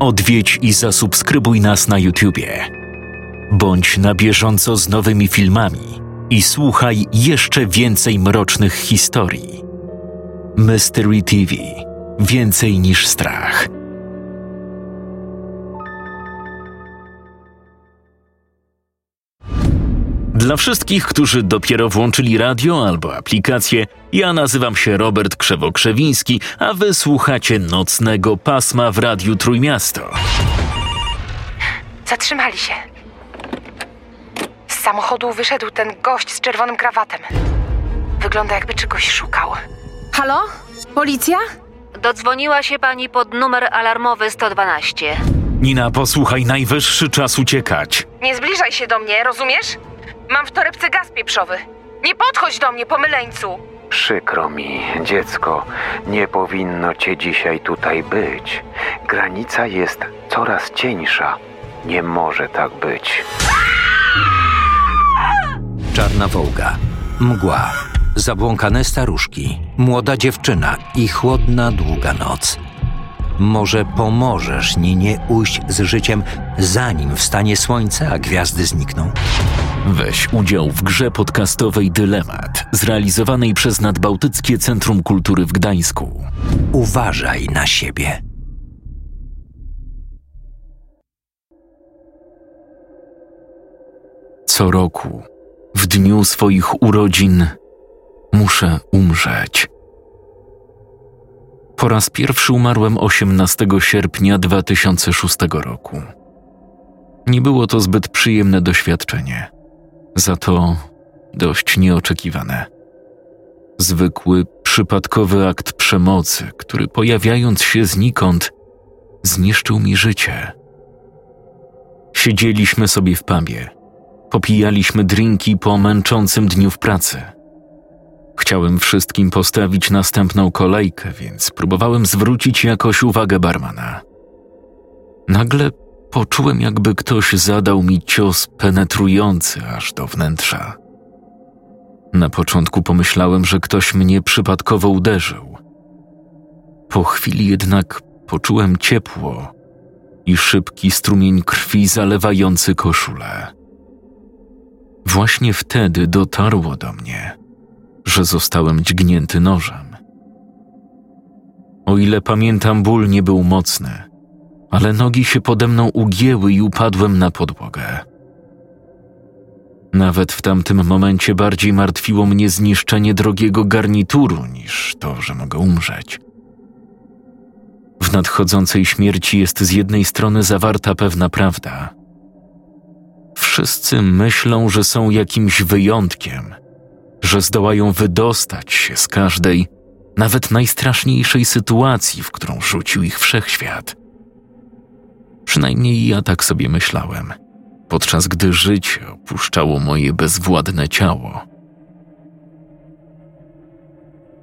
Odwiedź i zasubskrybuj nas na YouTubie. Bądź na bieżąco z nowymi filmami i słuchaj jeszcze więcej mrocznych historii. Mystery TV Więcej niż strach. Dla wszystkich, którzy dopiero włączyli radio albo aplikację, ja nazywam się Robert Krzewo-Krzewiński, a wy słuchacie nocnego pasma w Radiu Trójmiasto. Zatrzymali się. Z samochodu wyszedł ten gość z czerwonym krawatem. Wygląda jakby czegoś szukał. Halo? Policja? Dodzwoniła się pani pod numer alarmowy 112. Nina, posłuchaj, najwyższy czas uciekać. Nie zbliżaj się do mnie, rozumiesz? Mam w torebce gaz pieprzowy. Nie podchodź do mnie, pomyleńcu! Przykro mi, dziecko, nie powinno cię dzisiaj tutaj być. Granica jest coraz cieńsza. Nie może tak być. Czarna wołga, mgła, zabłąkane staruszki, młoda dziewczyna i chłodna, długa noc. Może pomożesz Ninie ujść z życiem, zanim wstanie słońce, a gwiazdy znikną? Weź udział w grze podcastowej Dylemat, zrealizowanej przez Nadbałtyckie Centrum Kultury w Gdańsku. Uważaj na siebie. Co roku, w dniu swoich urodzin, muszę umrzeć. Po raz pierwszy umarłem 18 sierpnia 2006 roku. Nie było to zbyt przyjemne doświadczenie, za to dość nieoczekiwane. Zwykły, przypadkowy akt przemocy, który pojawiając się znikąd, zniszczył mi życie. Siedzieliśmy sobie w pubie, popijaliśmy drinki po męczącym dniu w pracy. Chciałem wszystkim postawić następną kolejkę, więc próbowałem zwrócić jakoś uwagę barmana. Nagle poczułem, jakby ktoś zadał mi cios penetrujący aż do wnętrza. Na początku pomyślałem, że ktoś mnie przypadkowo uderzył. Po chwili jednak poczułem ciepło i szybki strumień krwi zalewający koszulę. Właśnie wtedy dotarło do mnie, że zostałem dźgnięty nożem. O ile pamiętam, ból nie był mocny, ale nogi się pode mną ugięły i upadłem na podłogę. Nawet w tamtym momencie bardziej martwiło mnie zniszczenie drogiego garnituru niż to, że mogę umrzeć. W nadchodzącej śmierci jest z jednej strony zawarta pewna prawda. Wszyscy myślą, że są jakimś wyjątkiem, że zdołają wydostać się z każdej, nawet najstraszniejszej sytuacji, w którą rzucił ich wszechświat. Przynajmniej ja tak sobie myślałem, podczas gdy życie opuszczało moje bezwładne ciało.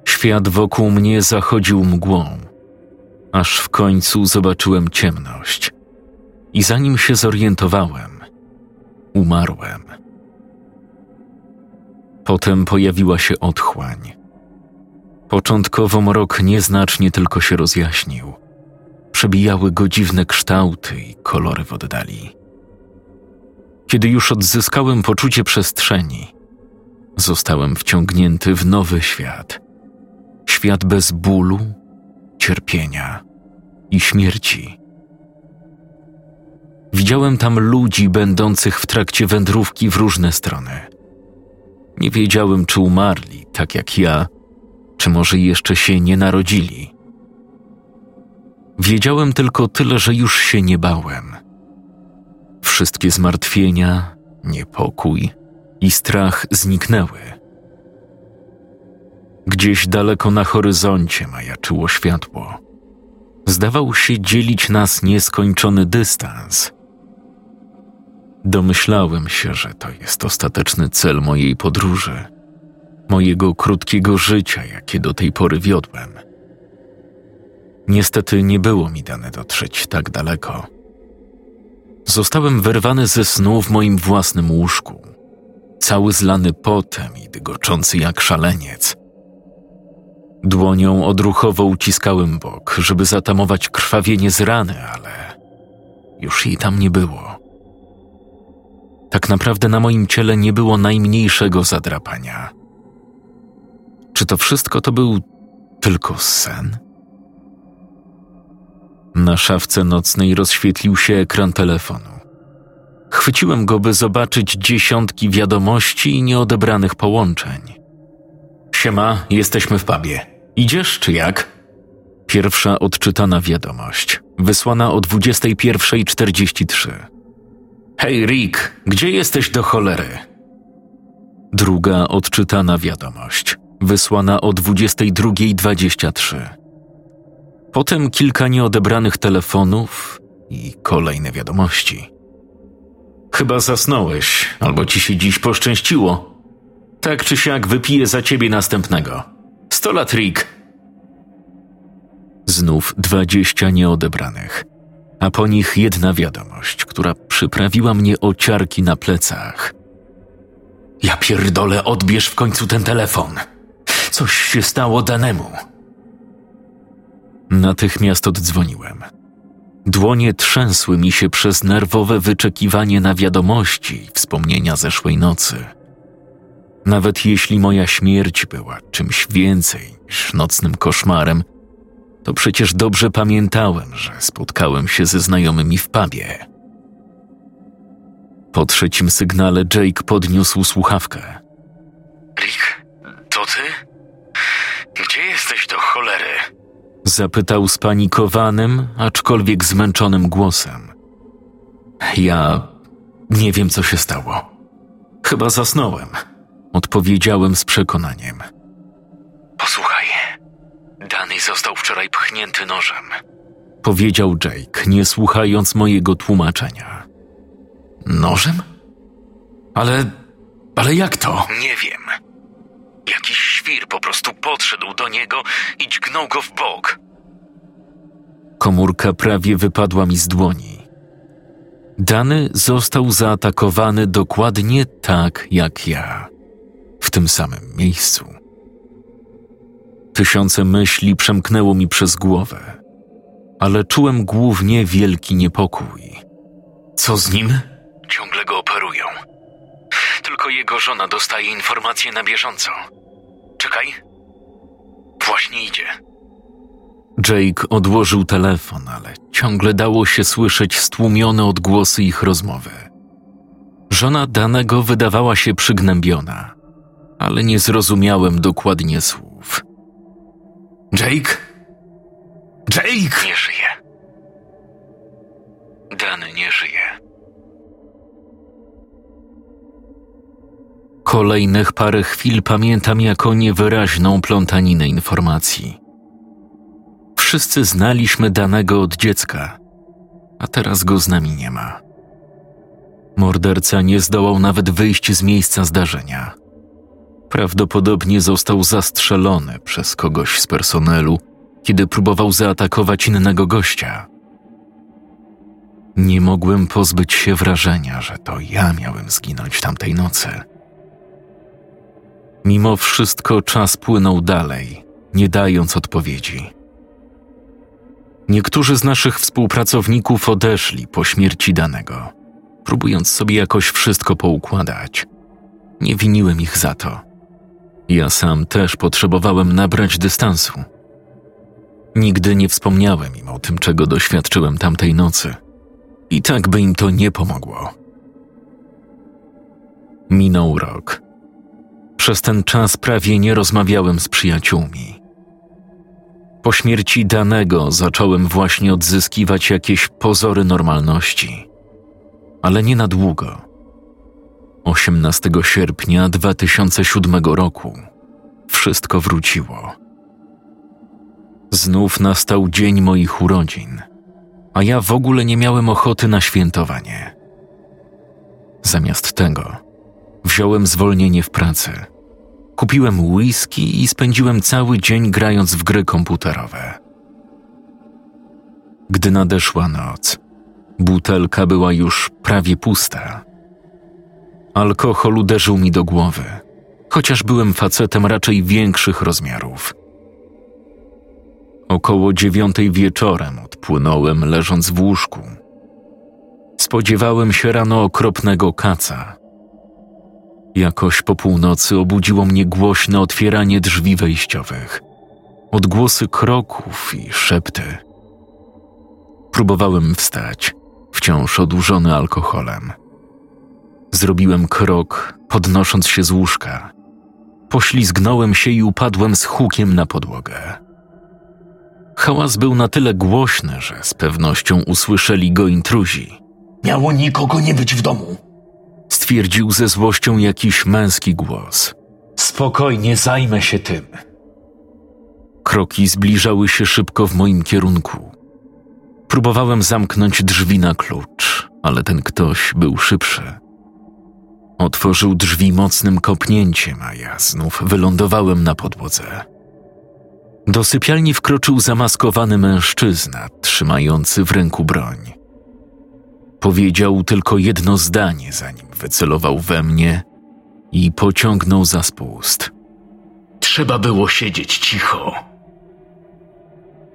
Świat wokół mnie zachodził mgłą, aż w końcu zobaczyłem ciemność. I zanim się zorientowałem, umarłem. Potem pojawiła się otchłań. Początkowo mrok nieznacznie tylko się rozjaśnił. Przebijały go dziwne kształty i kolory w oddali. Kiedy już odzyskałem poczucie przestrzeni, zostałem wciągnięty w nowy świat. Świat bez bólu, cierpienia i śmierci. Widziałem tam ludzi będących w trakcie wędrówki w różne strony. Nie wiedziałem, czy umarli, tak jak ja, czy może jeszcze się nie narodzili. Wiedziałem tylko tyle, że już się nie bałem. Wszystkie zmartwienia, niepokój i strach zniknęły. Gdzieś daleko na horyzoncie majaczyło światło. Zdawał się dzielić nas nieskończony dystans. Domyślałem się, że to jest ostateczny cel mojej podróży, mojego krótkiego życia, jakie do tej pory wiodłem. Niestety nie było mi dane dotrzeć tak daleko. Zostałem wyrwany ze snu w moim własnym łóżku, cały zlany potem i dygoczący jak szaleniec. Dłonią odruchowo uciskałem bok, żeby zatamować krwawienie z rany, ale już jej tam nie było. Tak naprawdę na moim ciele nie było najmniejszego zadrapania. Czy to wszystko to był tylko sen? Na szafce nocnej rozświetlił się ekran telefonu. Chwyciłem go, by zobaczyć dziesiątki wiadomości i nieodebranych połączeń. Siema, jesteśmy w pubie. Idziesz czy jak? Pierwsza odczytana wiadomość, wysłana o 21.43. Hej Rick, gdzie jesteś do cholery? Druga odczytana wiadomość, wysłana o 22.23. Potem kilka nieodebranych telefonów i kolejne wiadomości. Chyba zasnąłeś, albo ci się dziś poszczęściło. Tak czy siak wypiję za ciebie następnego. Sto lat, Rick. Znów dwadzieścia nieodebranych, a po nich jedna wiadomość, która przyprawiła mnie o ciarki na plecach. Ja pierdolę, odbierz w końcu ten telefon. Coś się stało danemu. Natychmiast oddzwoniłem. Dłonie trzęsły mi się przez nerwowe wyczekiwanie na wiadomości wspomnienia zeszłej nocy. Nawet jeśli moja śmierć była czymś więcej niż nocnym koszmarem, to przecież dobrze pamiętałem, że spotkałem się ze znajomymi w pubie. Po trzecim sygnale Jake podniósł słuchawkę. Rick, to ty? Gdzie jesteś do cholery? Zapytał spanikowanym, aczkolwiek zmęczonym głosem. Ja nie wiem, co się stało. Chyba zasnąłem, odpowiedziałem z przekonaniem. Posłuchaj, Dany został wczoraj pchnięty nożem, powiedział Jake, nie słuchając mojego tłumaczenia. Nożem? Ale. ale jak to? Nie wiem. Jakiś świr po prostu podszedł do niego i dźgnął go w bok. Komórka prawie wypadła mi z dłoni. Dany został zaatakowany dokładnie tak jak ja, w tym samym miejscu. Tysiące myśli przemknęło mi przez głowę, ale czułem głównie wielki niepokój. Co z nim? Jego żona dostaje informacje na bieżąco. Czekaj. Właśnie idzie. Jake odłożył telefon, ale ciągle dało się słyszeć stłumione odgłosy ich rozmowy. Żona danego wydawała się przygnębiona, ale nie zrozumiałem dokładnie słów. Jake? Jake! Nie żyje. Kolejnych parę chwil pamiętam jako niewyraźną plątaninę informacji. Wszyscy znaliśmy danego od dziecka, a teraz go z nami nie ma. Morderca nie zdołał nawet wyjść z miejsca zdarzenia. Prawdopodobnie został zastrzelony przez kogoś z personelu, kiedy próbował zaatakować innego gościa. Nie mogłem pozbyć się wrażenia, że to ja miałem zginąć tamtej nocy. Mimo wszystko czas płynął dalej, nie dając odpowiedzi. Niektórzy z naszych współpracowników odeszli po śmierci danego, próbując sobie jakoś wszystko poukładać. Nie winiłem ich za to. Ja sam też potrzebowałem nabrać dystansu. Nigdy nie wspomniałem im o tym, czego doświadczyłem tamtej nocy. I tak by im to nie pomogło. Minął rok. Przez ten czas prawie nie rozmawiałem z przyjaciółmi. Po śmierci danego zacząłem właśnie odzyskiwać jakieś pozory normalności, ale nie na długo. 18 sierpnia 2007 roku wszystko wróciło. Znów nastał dzień moich urodzin, a ja w ogóle nie miałem ochoty na świętowanie. Zamiast tego wziąłem zwolnienie w pracy Kupiłem whisky i spędziłem cały dzień grając w gry komputerowe. Gdy nadeszła noc, butelka była już prawie pusta. Alkohol uderzył mi do głowy, chociaż byłem facetem raczej większych rozmiarów. Około dziewiątej wieczorem odpłynąłem leżąc w łóżku. Spodziewałem się rano okropnego kaca. Jakoś po północy obudziło mnie głośne otwieranie drzwi wejściowych, odgłosy kroków i szepty. Próbowałem wstać, wciąż odurzony alkoholem. Zrobiłem krok, podnosząc się z łóżka. Poślizgnąłem się i upadłem z hukiem na podłogę. Hałas był na tyle głośny, że z pewnością usłyszeli go intruzi. Miało nikogo nie być w domu. Stwierdził ze złością jakiś męski głos. Spokojnie zajmę się tym. Kroki zbliżały się szybko w moim kierunku. Próbowałem zamknąć drzwi na klucz, ale ten ktoś był szybszy. Otworzył drzwi mocnym kopnięciem, a ja znów wylądowałem na podłodze. Do sypialni wkroczył zamaskowany mężczyzna, trzymający w ręku broń. Powiedział tylko jedno zdanie, zanim wycelował we mnie i pociągnął za spust. Trzeba było siedzieć cicho.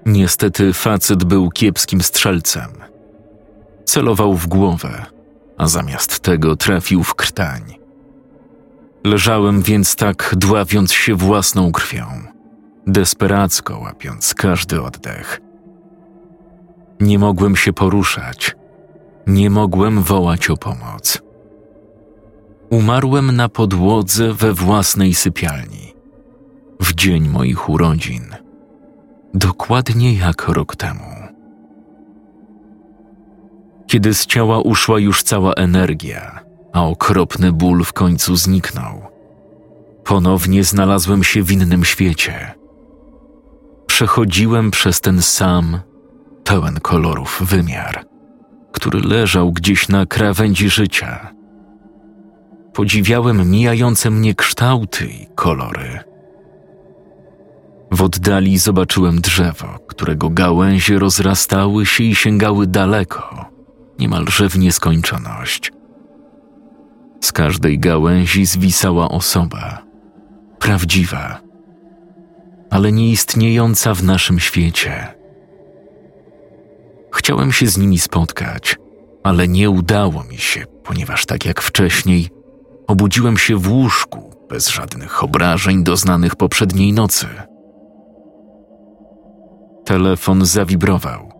Niestety facet był kiepskim strzelcem. Celował w głowę, a zamiast tego trafił w krtań. Leżałem więc tak, dławiąc się własną krwią, desperacko łapiąc każdy oddech. Nie mogłem się poruszać, nie mogłem wołać o pomoc. Umarłem na podłodze we własnej sypialni, w dzień moich urodzin, dokładnie jak rok temu. Kiedy z ciała uszła już cała energia, a okropny ból w końcu zniknął, ponownie znalazłem się w innym świecie. Przechodziłem przez ten sam, pełen kolorów wymiar, który leżał gdzieś na krawędzi życia. Podziwiałem mijające mnie kształty i kolory. W oddali zobaczyłem drzewo, którego gałęzie rozrastały się i sięgały daleko, niemalże w nieskończoność. Z każdej gałęzi zwisała osoba, prawdziwa, ale nieistniejąca w naszym świecie. Chciałem się z nimi spotkać, ale nie udało mi się, ponieważ tak jak wcześniej, obudziłem się w łóżku bez żadnych obrażeń doznanych poprzedniej nocy. Telefon zawibrował.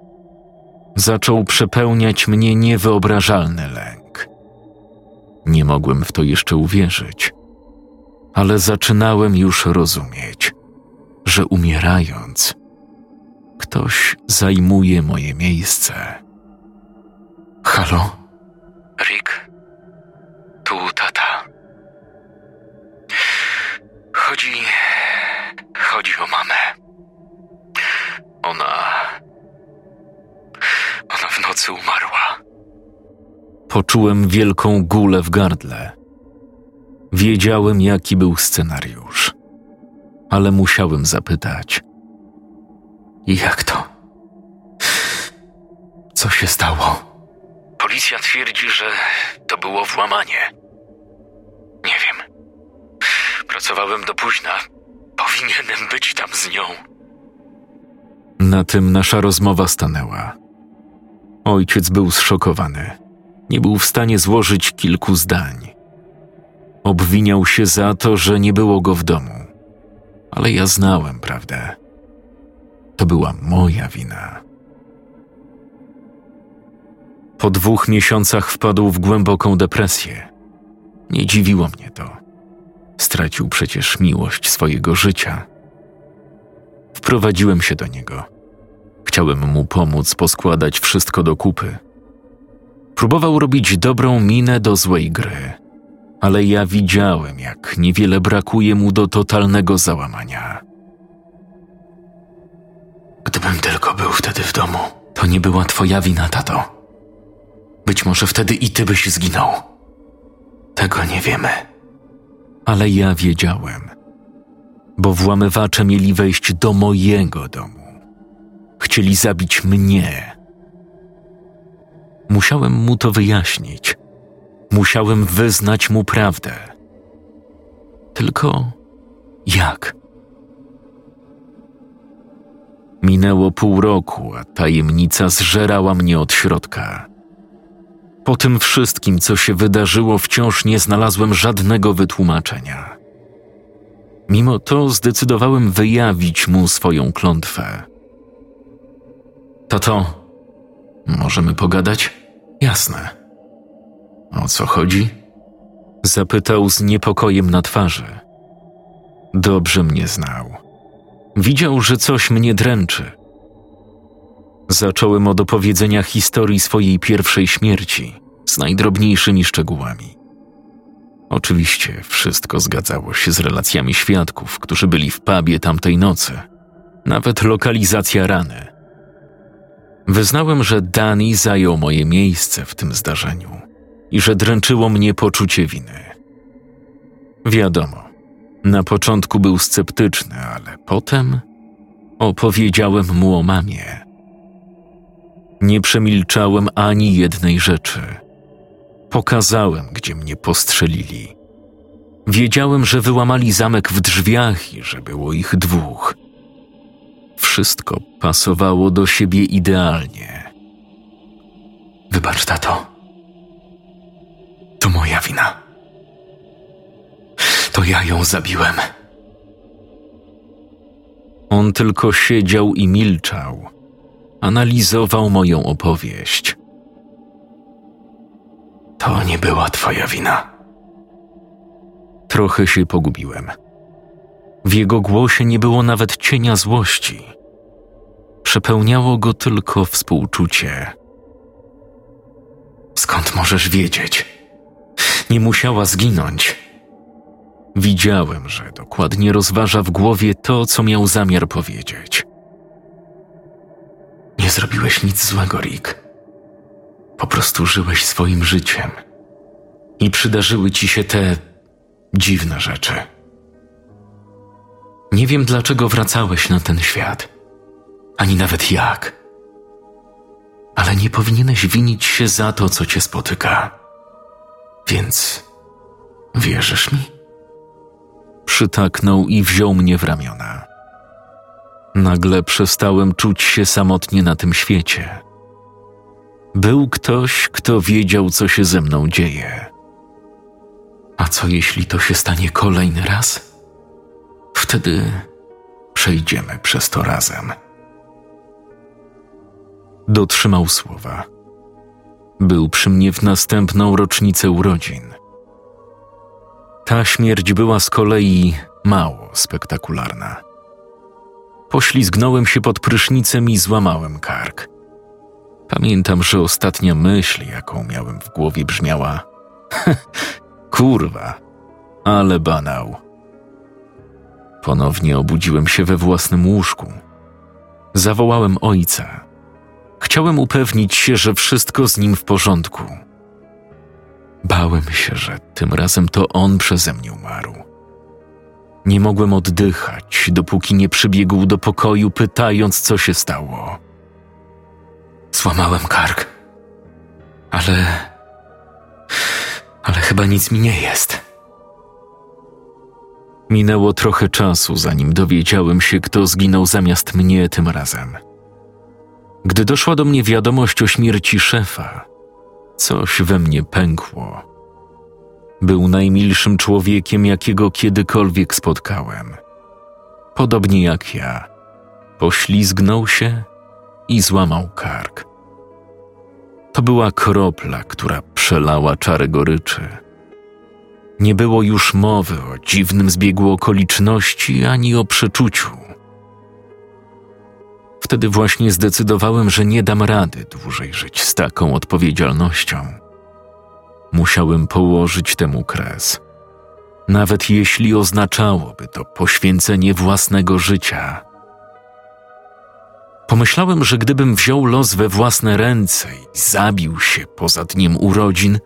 Zaczął przepełniać mnie niewyobrażalny lęk. Nie mogłem w to jeszcze uwierzyć, ale zaczynałem już rozumieć, że umierając, ktoś zajmuje moje miejsce. Halo? Rick, tu tata. Chodzi. chodzi o mamę. Ona. Ona w nocy umarła. Poczułem wielką gulę w gardle. Wiedziałem, jaki był scenariusz, ale musiałem zapytać. Jak to? Co się stało? Policja twierdzi, że to było włamanie. Nie wiem. Pracowałem do późna. Powinienem być tam z nią. Na tym nasza rozmowa stanęła. Ojciec był zszokowany. Nie był w stanie złożyć kilku zdań. Obwiniał się za to, że nie było go w domu. Ale ja znałem prawdę. To była moja wina. Po dwóch miesiącach wpadł w głęboką depresję. Nie dziwiło mnie to. Stracił przecież miłość swojego życia. Wprowadziłem się do niego. Chciałem mu pomóc poskładać wszystko do kupy. Próbował robić dobrą minę do złej gry, ale ja widziałem, jak niewiele brakuje mu do totalnego załamania. Gdybym tylko był wtedy w domu, to nie była twoja wina, tato. Być może wtedy i ty byś zginął. Tego nie wiemy. Ale ja wiedziałem, bo włamywacze mieli wejść do mojego domu. Chcieli zabić mnie. Musiałem mu to wyjaśnić. Musiałem wyznać mu prawdę. Tylko jak? Minęło pół roku, a tajemnica zżerała mnie od środka. Po tym wszystkim, co się wydarzyło, wciąż nie znalazłem żadnego wytłumaczenia. Mimo to zdecydowałem wyjawić mu swoją klątwę. Tato, możemy pogadać? Jasne. O co chodzi? Zapytał z niepokojem na twarzy. Dobrze mnie znał. Widział, że coś mnie dręczy. Zacząłem od opowiedzenia historii swojej pierwszej śmierci z najdrobniejszymi szczegółami. Oczywiście wszystko zgadzało się z relacjami świadków, którzy byli w pubie tamtej nocy. Nawet lokalizacja rany. Wyznałem, że Dani zajął moje miejsce w tym zdarzeniu i że dręczyło mnie poczucie winy. Wiadomo, na początku był sceptyczny, ale potem opowiedziałem mu o mamie. Nie przemilczałem ani jednej rzeczy. Pokazałem, gdzie mnie postrzelili. Wiedziałem, że wyłamali zamek w drzwiach i że było ich dwóch. Wszystko pasowało do siebie idealnie. Wybacz, tato. To moja wina. To ja ją zabiłem. On tylko siedział i milczał. Analizował moją opowieść. To nie była twoja wina. Trochę się pogubiłem. W jego głosie nie było nawet cienia złości. Przepełniało go tylko współczucie. Skąd możesz wiedzieć? Nie musiała zginąć. Widziałem, że dokładnie rozważa w głowie to, co miał zamiar powiedzieć. Nie zrobiłeś nic złego, Rick. Po prostu żyłeś swoim życiem. I przydarzyły ci się te dziwne rzeczy. Nie wiem, dlaczego wracałeś na ten świat, ani nawet jak. Ale nie powinieneś winić się za to, co cię spotyka. Więc wierzysz mi? Przytaknął i wziął mnie w ramiona. Nagle przestałem czuć się samotnie na tym świecie. Był ktoś, kto wiedział, co się ze mną dzieje. A co jeśli to się stanie kolejny raz? Wtedy przejdziemy przez to razem. Dotrzymał słowa. Był przy mnie w następną rocznicę urodzin. Ta śmierć była z kolei mało spektakularna. Poślizgnąłem się pod prysznicem i złamałem kark. Pamiętam, że ostatnia myśl, jaką miałem w głowie, brzmiała: Kurwa, ale banał. Ponownie obudziłem się we własnym łóżku. Zawołałem ojca. Chciałem upewnić się, że wszystko z nim w porządku. Bałem się, że tym razem to on przeze mnie umarł. Nie mogłem oddychać, dopóki nie przybiegł do pokoju, pytając, co się stało. Złamałem kark, ale. ale chyba nic mi nie jest. Minęło trochę czasu, zanim dowiedziałem się, kto zginął zamiast mnie tym razem. Gdy doszła do mnie wiadomość o śmierci szefa, coś we mnie pękło. Był najmilszym człowiekiem, jakiego kiedykolwiek spotkałem. Podobnie jak ja, poślizgnął się i złamał kark. To była kropla, która przelała czarę goryczy. Nie było już mowy o dziwnym zbiegu okoliczności ani o przeczuciu. Wtedy właśnie zdecydowałem, że nie dam rady dłużej żyć z taką odpowiedzialnością. Musiałem położyć temu kres, nawet jeśli oznaczałoby to poświęcenie własnego życia. Pomyślałem, że gdybym wziął los we własne ręce i zabił się poza dniem urodzin,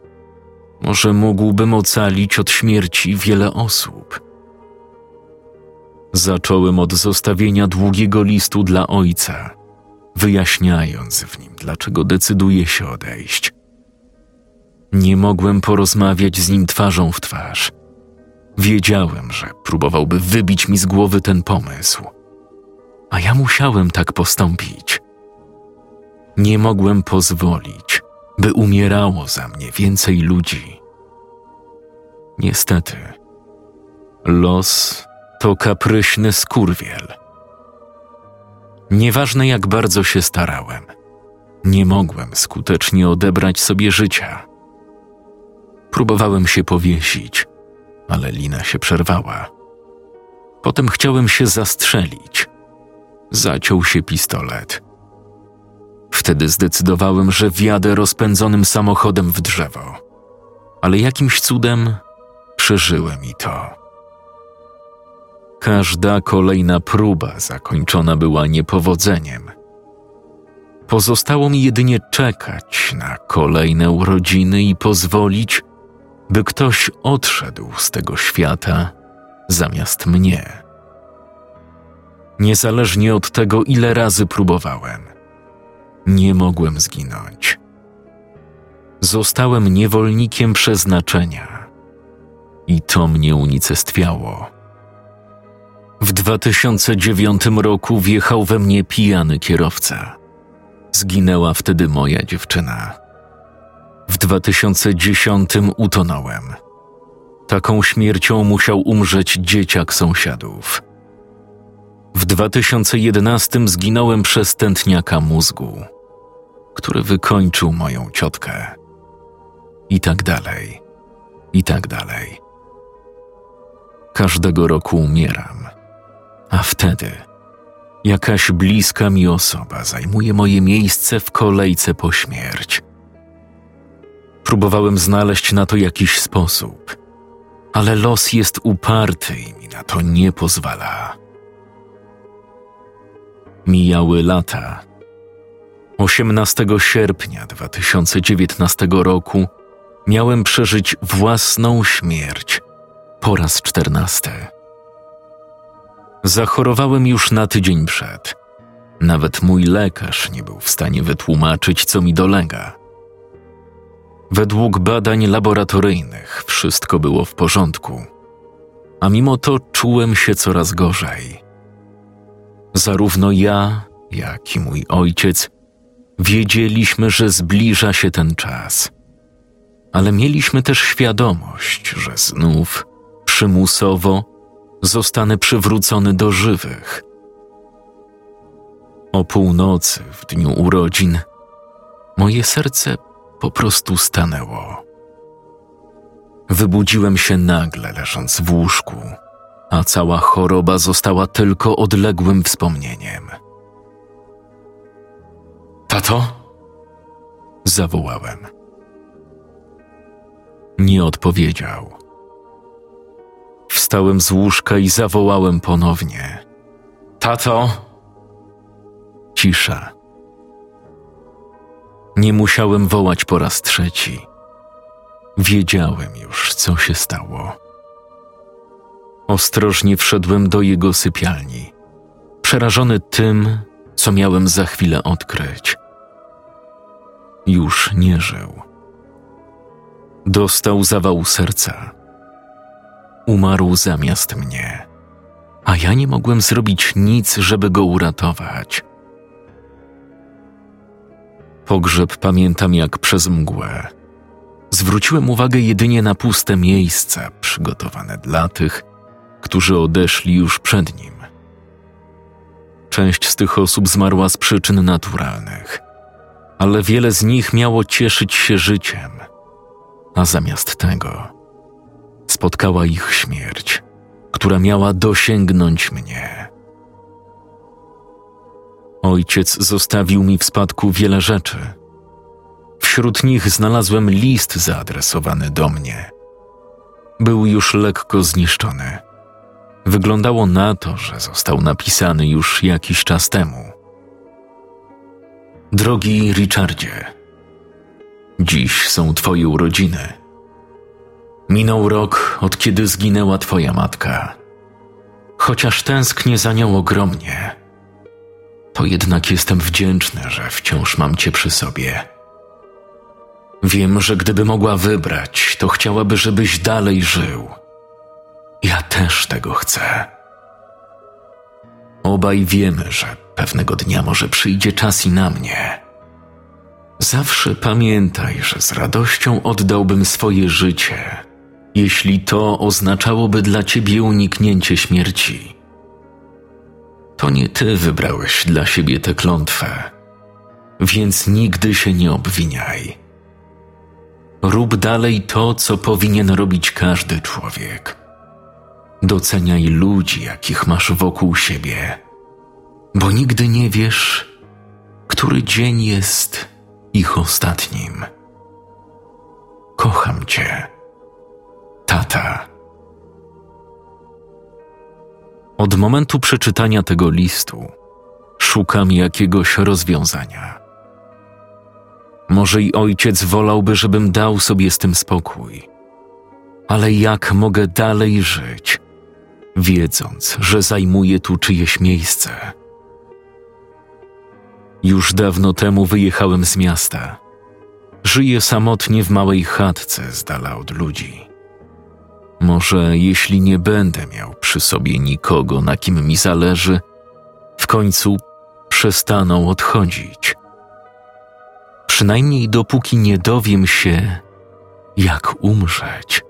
może mógłbym ocalić od śmierci wiele osób. Zacząłem od zostawienia długiego listu dla ojca, wyjaśniając w nim, dlaczego decyduje się odejść. Nie mogłem porozmawiać z nim twarzą w twarz. Wiedziałem, że próbowałby wybić mi z głowy ten pomysł, a ja musiałem tak postąpić. Nie mogłem pozwolić, by umierało za mnie więcej ludzi. Niestety, los to kapryśny skurwiel. Nieważne jak bardzo się starałem, nie mogłem skutecznie odebrać sobie życia. Próbowałem się powiesić, ale lina się przerwała. Potem chciałem się zastrzelić. Zaciął się pistolet. Wtedy zdecydowałem, że wjadę rozpędzonym samochodem w drzewo. Ale jakimś cudem przeżyłem i to. Każda kolejna próba zakończona była niepowodzeniem. Pozostało mi jedynie czekać na kolejne urodziny i pozwolić, by ktoś odszedł z tego świata zamiast mnie. Niezależnie od tego, ile razy próbowałem, nie mogłem zginąć. Zostałem niewolnikiem przeznaczenia i to mnie unicestwiało. W 2009 roku wjechał we mnie pijany kierowca. Zginęła wtedy moja dziewczyna. W 2010 utonąłem. Taką śmiercią musiał umrzeć dzieciak sąsiadów. W 2011 zginąłem przez tętniaka mózgu, który wykończył moją ciotkę. I tak dalej, i tak dalej. Każdego roku umieram, a wtedy jakaś bliska mi osoba zajmuje moje miejsce w kolejce po śmierć. Próbowałem znaleźć na to jakiś sposób, ale los jest uparty i mi na to nie pozwala. Mijały lata. 18 sierpnia 2019 roku miałem przeżyć własną śmierć po raz czternasty. Zachorowałem już na tydzień przed. Nawet mój lekarz nie był w stanie wytłumaczyć, co mi dolega. Według badań laboratoryjnych wszystko było w porządku, a mimo to czułem się coraz gorzej. Zarówno ja, jak i mój ojciec wiedzieliśmy, że zbliża się ten czas, ale mieliśmy też świadomość, że znów przymusowo zostanę przywrócony do żywych. O północy w dniu urodzin moje serce po prostu stanęło. Wybudziłem się nagle, leżąc w łóżku, a cała choroba została tylko odległym wspomnieniem. Tato? Zawołałem. Nie odpowiedział. Wstałem z łóżka i zawołałem ponownie. Tato? Cisza. Nie musiałem wołać po raz trzeci. Wiedziałem już, co się stało. Ostrożnie wszedłem do jego sypialni, przerażony tym, co miałem za chwilę odkryć. Już nie żył. Dostał zawału serca. Umarł zamiast mnie, a ja nie mogłem zrobić nic, żeby go uratować. Pogrzeb pamiętam jak przez mgłę. Zwróciłem uwagę jedynie na puste miejsca przygotowane dla tych, którzy odeszli już przed nim. Część z tych osób zmarła z przyczyn naturalnych, ale wiele z nich miało cieszyć się życiem, a zamiast tego spotkała ich śmierć, która miała dosięgnąć mnie. Ojciec zostawił mi w spadku wiele rzeczy. Wśród nich znalazłem list zaadresowany do mnie. Był już lekko zniszczony. Wyglądało na to, że został napisany już jakiś czas temu. Drogi Richardzie, dziś są Twoje urodziny. Minął rok, od kiedy zginęła Twoja matka. Chociaż tęsknię za nią ogromnie to jednak jestem wdzięczny, że wciąż mam cię przy sobie. Wiem, że gdyby mogła wybrać, to chciałaby, żebyś dalej żył. Ja też tego chcę. Obaj wiemy, że pewnego dnia może przyjdzie czas i na mnie. Zawsze pamiętaj, że z radością oddałbym swoje życie, jeśli to oznaczałoby dla ciebie uniknięcie śmierci. To nie ty wybrałeś dla siebie tę klątwę, więc nigdy się nie obwiniaj. Rób dalej to, co powinien robić każdy człowiek. Doceniaj ludzi, jakich masz wokół siebie, bo nigdy nie wiesz, który dzień jest ich ostatnim. Kocham cię, tata. Od momentu przeczytania tego listu szukam jakiegoś rozwiązania. Może i ojciec wolałby, żebym dał sobie z tym spokój. Ale jak mogę dalej żyć, wiedząc, że zajmuję tu czyjeś miejsce? Już dawno temu wyjechałem z miasta. Żyję samotnie w małej chatce z dala od ludzi. Może jeśli nie będę miał przy sobie nikogo, na kim mi zależy, w końcu przestaną odchodzić. Przynajmniej dopóki nie dowiem się, jak umrzeć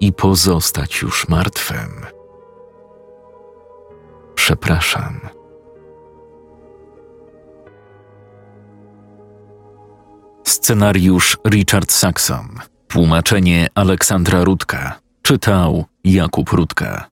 i pozostać już martwym. Przepraszam. Scenariusz Richard Saxon. Tłumaczenie Aleksandra Rudka. Czytał Jakub Rudka.